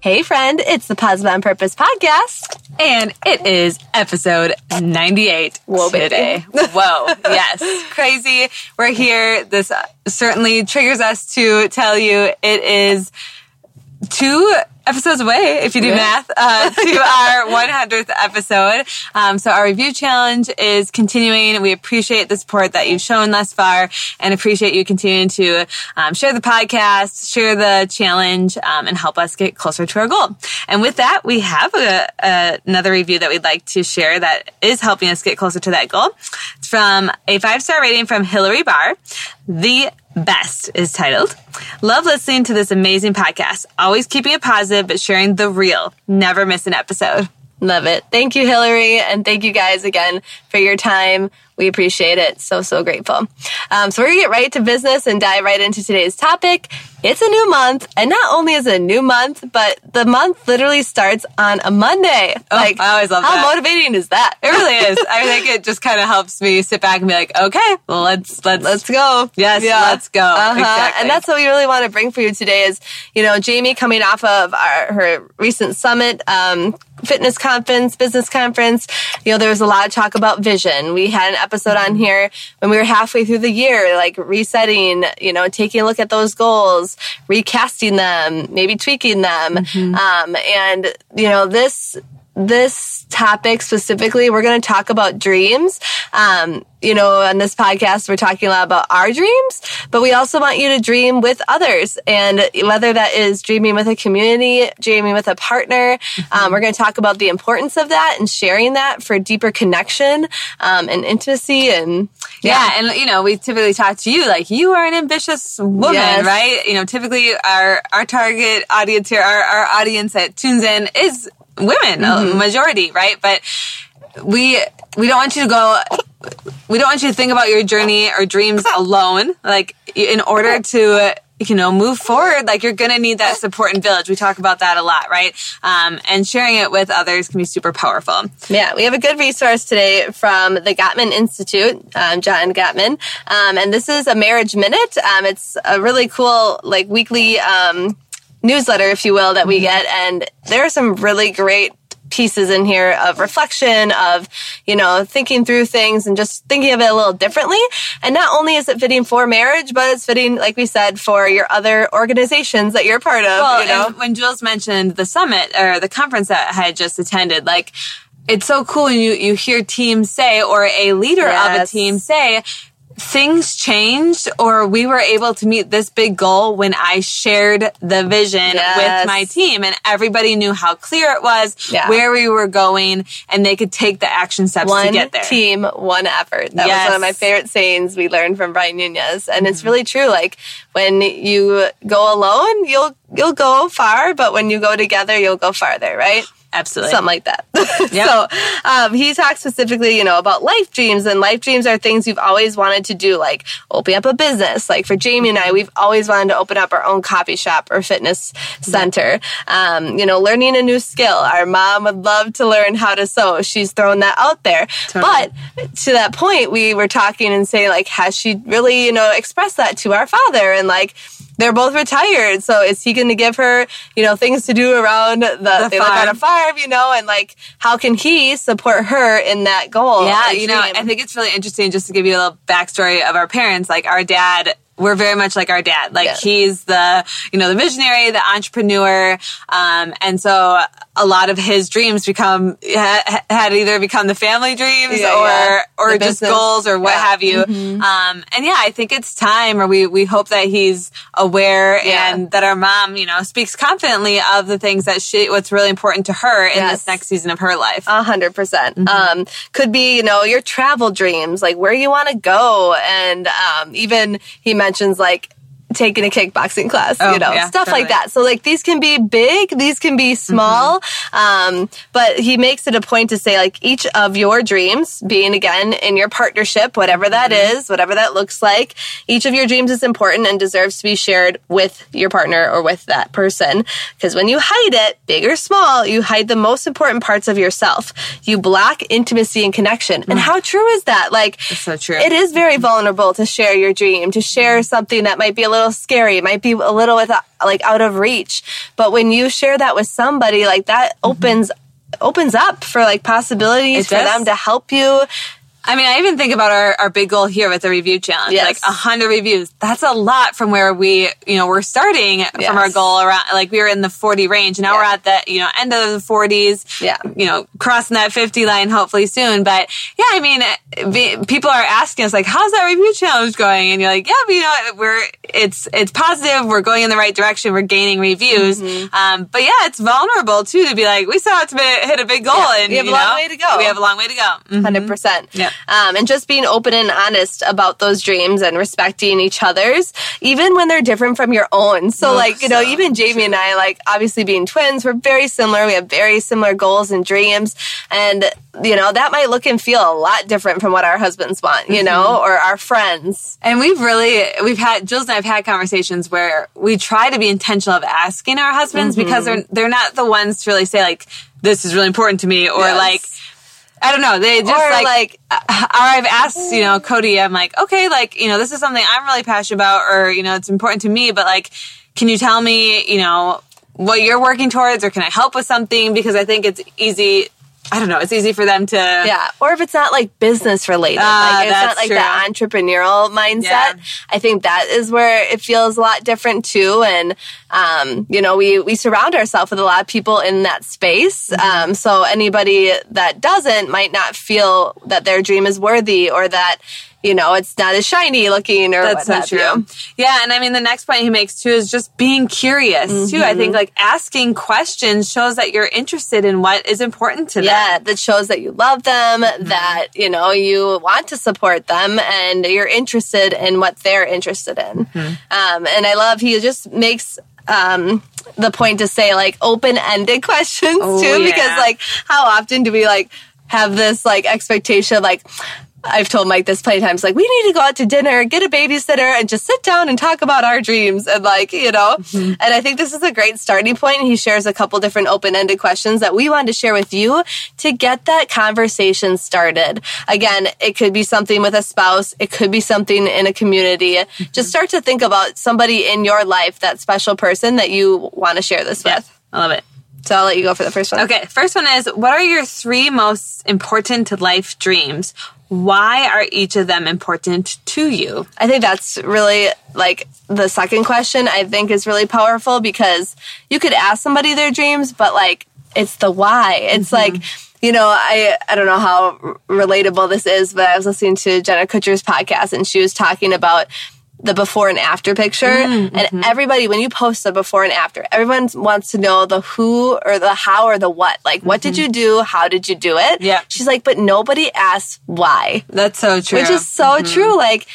Hey, friend, it's the Positive on Purpose podcast. And it is episode 98 Whoa, today. Whoa. Yes. Crazy. We're here. This uh, certainly triggers us to tell you it is two episodes away, if you do Yeah. math, uh, to our 100th episode. Um, so our review challenge is continuing. We appreciate the support that you've shown thus far and appreciate you continuing to um, share the podcast, share the challenge, um, and help us get closer to our goal. And with that, we have a, a, another review that we'd like to share that is helping us get closer to that goal. It's from a five star rating from Hillary Barr. The best is titled. Love listening to this amazing podcast. Always keeping it positive, but sharing the real. Never miss an episode. Love it. Thank you, Hillary. And thank you guys again for your time. We appreciate it. So, so grateful. Um, so we're going to get right to business and dive right into today's topic. It's a new month. And not only is it a new month, but the month literally starts on a Monday. Like I always love how that. motivating is that? It really is. I think it just kind of helps me sit back and be like, okay, well, let's, let's, Let's go. Yes, yeah. let's go. Uh-huh. Exactly. And that's what we really want to bring for you today is, you know, Jamie coming off of our, her recent summit, um, fitness conference, business conference. You know, there was a lot of talk about vision. We had an episode on here when we were halfway through the year, like resetting, you know, taking a look at those goals, recasting them, maybe tweaking them. Um, and, you know, this, this topic specifically, we're going to talk about dreams. Um, you know, on this podcast, we're talking a lot about our dreams, but we also want you to dream with others. And whether that is dreaming with a community, dreaming with a partner, um, we're going to talk about the importance of that and sharing that for deeper connection um, and intimacy. And Yeah, and you know, we typically talk to you like you are an ambitious woman, Yes. right? You know, typically our our target audience here, our, our audience that tunes in is women, a majority, right? But we we don't want you to go we don't want you to think about your journey or dreams alone. Like in order to you know move forward like you're gonna need that support and village we talk about that a lot right um, and sharing it with others can be super powerful Yeah, we have a good resource today from the Gottman Institute, um, John Gottman, um, and this is a marriage minute. Um, it's a really cool, like weekly um, newsletter, if you will, that we mm-hmm. get, and there are some really great pieces in here of reflection of you know thinking through things and just thinking of it a little differently. And not only is it fitting for marriage but it's fitting like we said for your other organizations that you're part of Well, you know? and when Jules mentioned the summit or the conference that I had just attended, like it's so cool when you you hear teams say or a leader of a team say things changed or we were able to meet this big goal when I shared the vision Yes. with my team and everybody knew how clear it was, Yeah. where we were going and they could take the action steps to get there. team, one effort. That was one of my favorite sayings we learned from Brian Nunez, and it's mm-hmm. really true. Like when you go alone, you'll you'll go far, but when you go together, you'll go farther. Right? Absolutely. Something like that. Yep. so um, he talks specifically, you know, about life dreams, and life dreams are things you've always wanted to do, like open up a business. Like for Jamie and I, we've always wanted to open up our own coffee shop or fitness center. Um, you know, learning a new skill. Our mom would love to learn how to sew. She's thrown that out there. Totally. But to that point, we were talking and saying, like, has she really, you know, expressed that to our father? And like, they're both retired, so is he going to give her, you know, things to do around the, they live on farm. a farm, you know, and like, how can he support her in that goal? Yeah, you know. I think it's really interesting just to give you a little backstory of our parents. Like our dad, we're very much like our dad. Like Yeah. he's the, you know, the visionary, the entrepreneur. Um, and so a lot of his dreams become, ha- had either become the family dreams Yeah, or, yeah. or The just business. goals or what have you. Um, and yeah, I think it's time or we, we hope that he's aware and that our mom, you know, speaks confidently of the things that she, what's really important to her in Yes. this next season of her life. A hundred percent. Mm-hmm. Um, could be, you know, your travel dreams, like where you want to go. And, um, even he mentions like, taking a kickboxing class, Oh, you know, yeah, stuff like that. So like these can be big, these can be mm-hmm. small. Um, but he makes it a point to say like each of your dreams being again in your partnership, whatever that mm-hmm. is, whatever that looks like, each of your dreams is important and deserves to be shared with your partner or with that person. Because when you hide it, big or small, you hide the most important parts of yourself. You block intimacy and connection. And mm. how true is that? Like, so true. it is very vulnerable to share your dream, to share something that might be a little scary, might be a little with like out of reach. But when you share that with somebody, like that mm-hmm. opens opens up for like possibilities It for them to help you. I mean, I even think about our, our big goal here with the review challenge, Yes. like a hundred reviews. That's a lot from where we, you know, we're starting Yes. from our goal around, like we were in the 40 range. Now Yeah. we're at the, you know, end of the 40s. Yeah. You know, crossing that 50 line hopefully soon. But yeah, I mean, be, people are asking us like, how's that review challenge going? And you're like, yeah, but you know, we're, it's, it's positive. We're going in the right direction. We're gaining reviews. Mm-hmm. Um, but yeah, it's vulnerable too to be like, we still have to hit a big goal. Yeah. And We have a long know, way to go. We have a long way to go. Mhm. 100 percent. Um, and just being open and honest about those dreams and respecting each other's, even when they're different from your own. So, Oh, like you know, even Jamie and I, like obviously being twins, we're very similar. We have very similar goals and dreams, and you know that might look and feel a lot different from what our husbands want, you know, Mm-hmm. or our friends. And we've really, we've had, Jules and I have had conversations where we try to be intentional of asking our husbands Mm-hmm. because they're, they're not the ones to really say like, this is really important to me or Yes. like, I don't know. They just Or, like, like- uh, or I've asked, you know, Cody, I'm like, okay, like, you know, this is something I'm really passionate about or, you know, it's important to me, but like, can you tell me, you know, what you're working towards or can I help with something? Because I think it's easy. I don't know. It's easy for them to, Yeah, or if it's not like business related, Ah, like it's not like true. the entrepreneurial mindset. Yeah. I think that is where it feels a lot different too. And um, you know, we we surround ourselves with a lot of people in that space. Mm-hmm. Um, so anybody that doesn't might not feel that their dream is worthy or that you know it's not as shiny looking or That's so true. you. Yeah, and I mean the next point he makes too is just being curious too. I Mm-hmm. think like asking questions shows that you're interested in what is important to Yeah, them. that shows that you love them, Mm-hmm. that you know you want to support them, and you're interested in what they're interested in. Mm-hmm. Um, and I love he just makes um, the point to say like open ended questions Oh, too, because like how often do we like have this like expectation like. I've told Mike this plenty of times, like, we need to go out to dinner, get a babysitter, and just sit down and talk about our dreams. And, like, you know, Mm-hmm. and I think this is a great starting point. He shares a couple different open ended questions that we wanted to share with you to get that conversation started. Again, it could be something with a spouse, it could be something in a community. Mm-hmm. Just start to think about somebody in your life, that special person that you want to share this Yeah, with. I love it. So I'll let you go for the first one. Okay, first one is what are your three most important life dreams? Why are each of them important to you? I think that's really like the second question I think is really powerful because you could ask somebody their dreams, but like it's the why. It's mm-hmm. like, you know, I, I don't know how r- relatable this is, but I was listening to Jenna Kutcher's podcast and she was talking about the before and after picture. Mm, and mm-hmm. everybody, when you post the before and after, everyone wants to know the who or the how or the what. Like, what did mm-hmm. you do? How did you do it? Yeah. She's like, but nobody asks why That's so true. which is so mm-hmm. true. Like,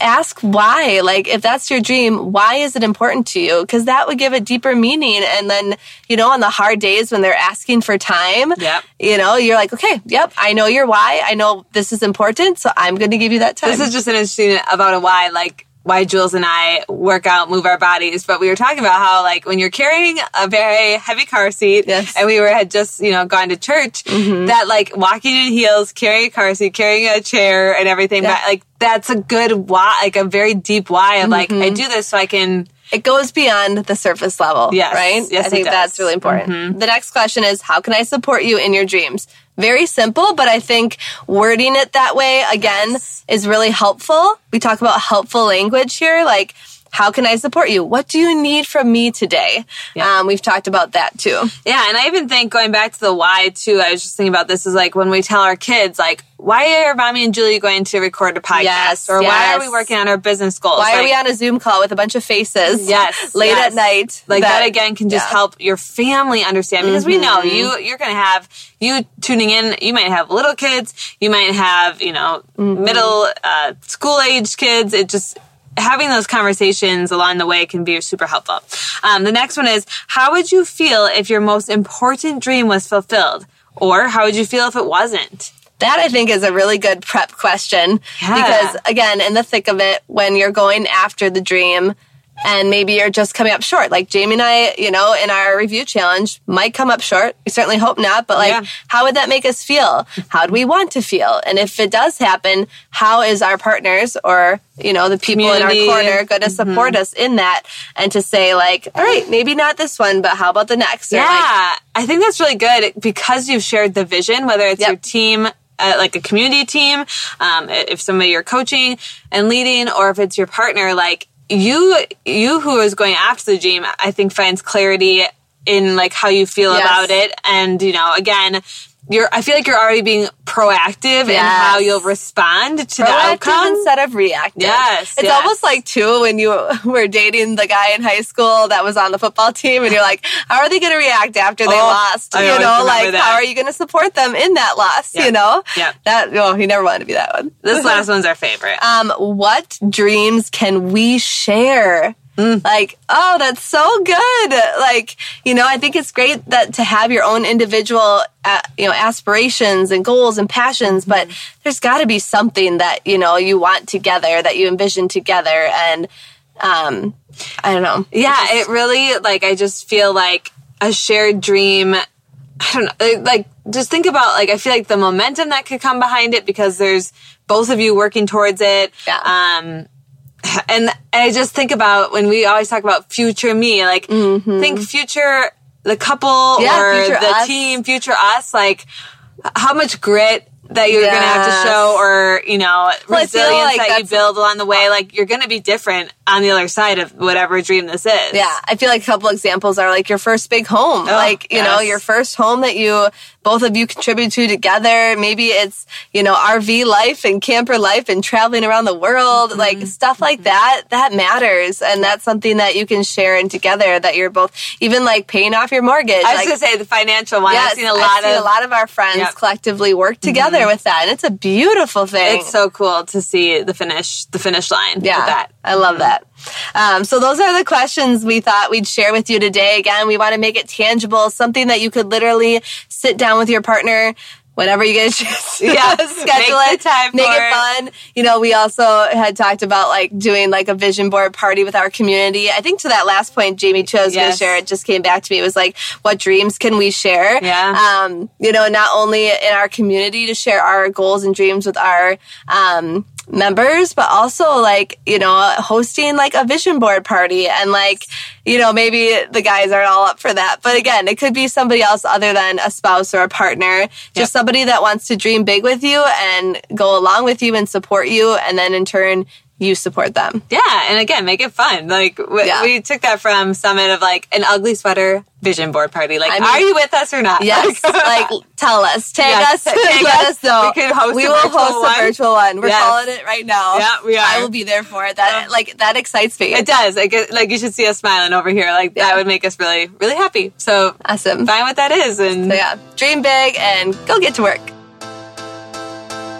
ask why. Like, if that's your dream, why is it important to you? Because that would give it deeper meaning. And then, you know, on the hard days when they're asking for time, Yep. you know, you're like, okay, yep, I know your why. I know this is important, so I'm going to give you that time. This is just an interesting about a why, like why Jules and I work out, move our bodies. But we were talking about how, like, when you're carrying a very heavy car seat, Yes. and we were had just you know gone to church, that like walking in heels, carrying a car seat, carrying a chair, and everything. Yeah. But like that's a good why, like a very deep why of like I do this so I can. it goes beyond the surface level. Yes. Right? Yes, I it think. Mm-hmm. that's really important. The next question is how can I support you in your dreams? Very simple, but I think wording it that way again is really helpful. We talk about helpful language here, like how can I support you? What do you need from me today? Yeah. Um, we've talked about that too. Yeah, and I even think going back to the why too. I was just thinking about this is like when we tell our kids like, why are mommy and Julie going to record a podcast, Yes, or why are we working on our business goals? Why are we on a Zoom call with a bunch of faces? Yes, late yes. at night. Like that, again can just yeah. help your family understand because we know you you're going to have you tuning in. You might have little kids. You might have you know Mm-hmm. middle uh, school age kids. It just having those conversations along the way can be super helpful. Um, the next one is how would you feel if your most important dream was fulfilled? Or how would you feel if it wasn't? That I think is a really good prep question Yeah. because again, in the thick of it, when you're going after the dream and maybe you're just coming up short, like Jamie and I, you know, in our review challenge might come up short. We certainly hope not, but like, Yeah. how would that make us feel? How do we want to feel? And if it does happen, how is our partners or, you know, the people in our corner going to support us in that and to say like, all right, maybe not this one, but how about the next? Or, Yeah, like, I think that's really good because you've shared the vision, whether it's Yep. your team, uh, like a community team, um, if somebody you're coaching and leading, or if it's your partner, like you, you who is going after the dream, I think finds clarity in like how you feel Yes. about it. And, you know, again, you're, I feel like you're already being proactive in how you'll respond to the proactive outcome. instead of reactive. Yes, It's yes. almost like too when you were dating the guy in high school that was on the football team and you're like, how are they going to react after they Oh, lost? I you know, like that. how are you going to support them in that loss? Yep. You know? Yeah. That, oh, he never wanted to be that one. This last one's our favorite. Um, what dreams can we share? Mm. Like, oh, that's so good. Like, you know, I think it's great that to have your own individual, uh, you know, aspirations and goals and passions, Mm-hmm. but there's got to be something that, you know, you want together, that you envision together. And, um, I don't know. Yeah, it really like I just feel like a shared dream. I don't know, like just think about like I feel like the momentum that could come behind it because there's both of you working towards it. Yeah. Um, and I just think about when we always talk about future me, like think future the couple Mm-hmm. Yeah, or the us. team, future us, like how much grit that you're gonna have to show or you know Well, resilience like that you build along the way like you're gonna be different on the other side of whatever dream this is Yeah, I feel like a couple examples are like your first big home, like you know your first home that you both of you contribute to together. Maybe it's you know RV life and camper life and traveling around the world, Mm-hmm. like stuff like that. That matters, and that's something that you can share in together. That you're both even like paying off your mortgage. I was like, gonna say the financial one. yes, I've seen a lot seen of. a lot of our friends Yep. Mm-hmm. collectively work together with that, and it's a beautiful thing. it's so cool to see the finish, the finish line. Yeah, with that. I love that. Um, so those are the questions we thought we'd share with you today. Again, we want to make it tangible, something that you could literally sit down with your partner. Whenever you get a chance, Yeah, schedule it, time make for it it. fun. You know, we also had talked about like doing like a vision board party with our community. I think to that last point, Jamie chose going to share. It just came back to me. It was like, what dreams can we share? Yeah. Um, you know, not only in our community to share our goals and dreams with our um, members, but also like, you know, hosting like a vision board party and like, you know, maybe the guys aren't all up for that. But again, it could be somebody else other than a spouse or a partner, just Yep. somebody that wants to dream big with you and go along with you and support you. And then in turn, you support them. Yeah, and again, make it fun. Like w- Yeah. we took that from Summit of like an ugly sweater vision board party. Like, I mean- are you with us or not? Yes, like tell us, tag Yes, us, tag let us. know. We host We will host one. a virtual one. We're Yes. calling it right now. Yeah, we are. I will be there for it. That like that excites me. it does. Like, it- like you should see us smiling over here. Like Yeah. that would make us really, really happy. So Awesome. find what that is, and So yeah, dream big and go get to work.